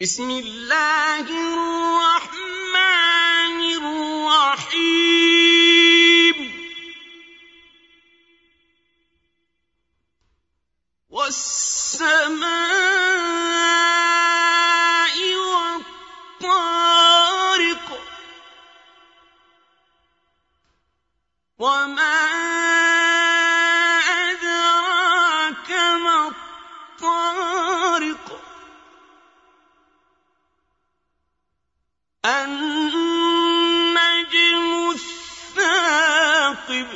بسم الله الرحمن الرحيم. والسماء والطارق وما النجم الثاقب.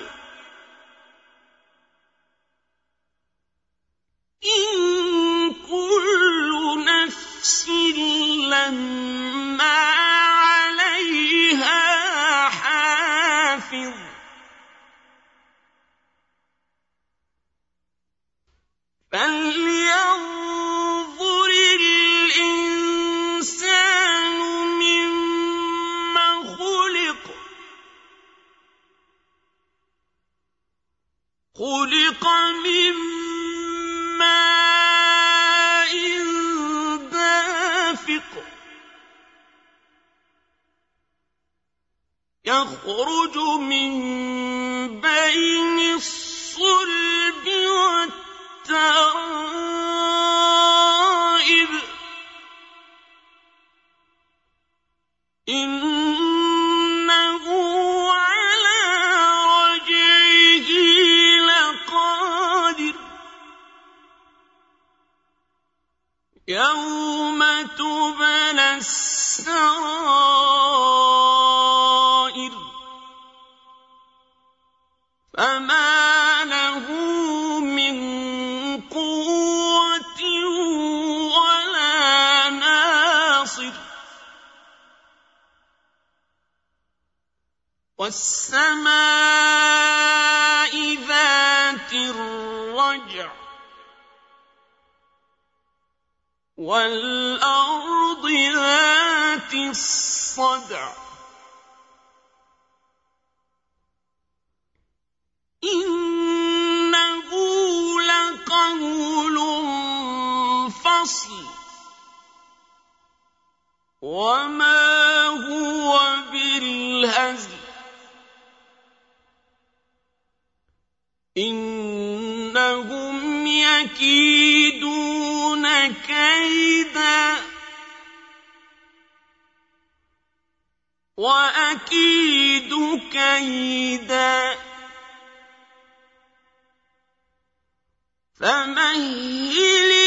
إن كل نفس لما عليها حافظ. خلق من ماء دافق يخرج من بين الصلب والترائب يوم تبلى السرائر فما له من قوة ولا ناصر والسماء ذات الرجع والأرض ذات الصدع. إنه لقول فصل. وما هو بالهزل. إنهم يكيدون كيدا وأكيد كيدا فمهل